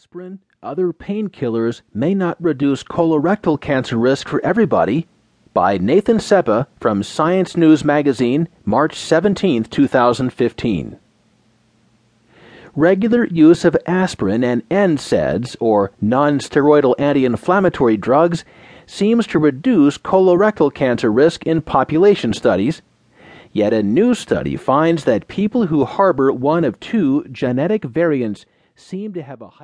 aspirin, other painkillers may not reduce colorectal cancer risk for everybody. By Nathan Seppa from Science News Magazine, March 17, 2015. Regular use of aspirin and NSAIDs, or nonsteroidal anti-inflammatory drugs, seems to reduce colorectal cancer risk in population studies. Yet a new study finds that people who harbor one of two genetic variants seem to have a high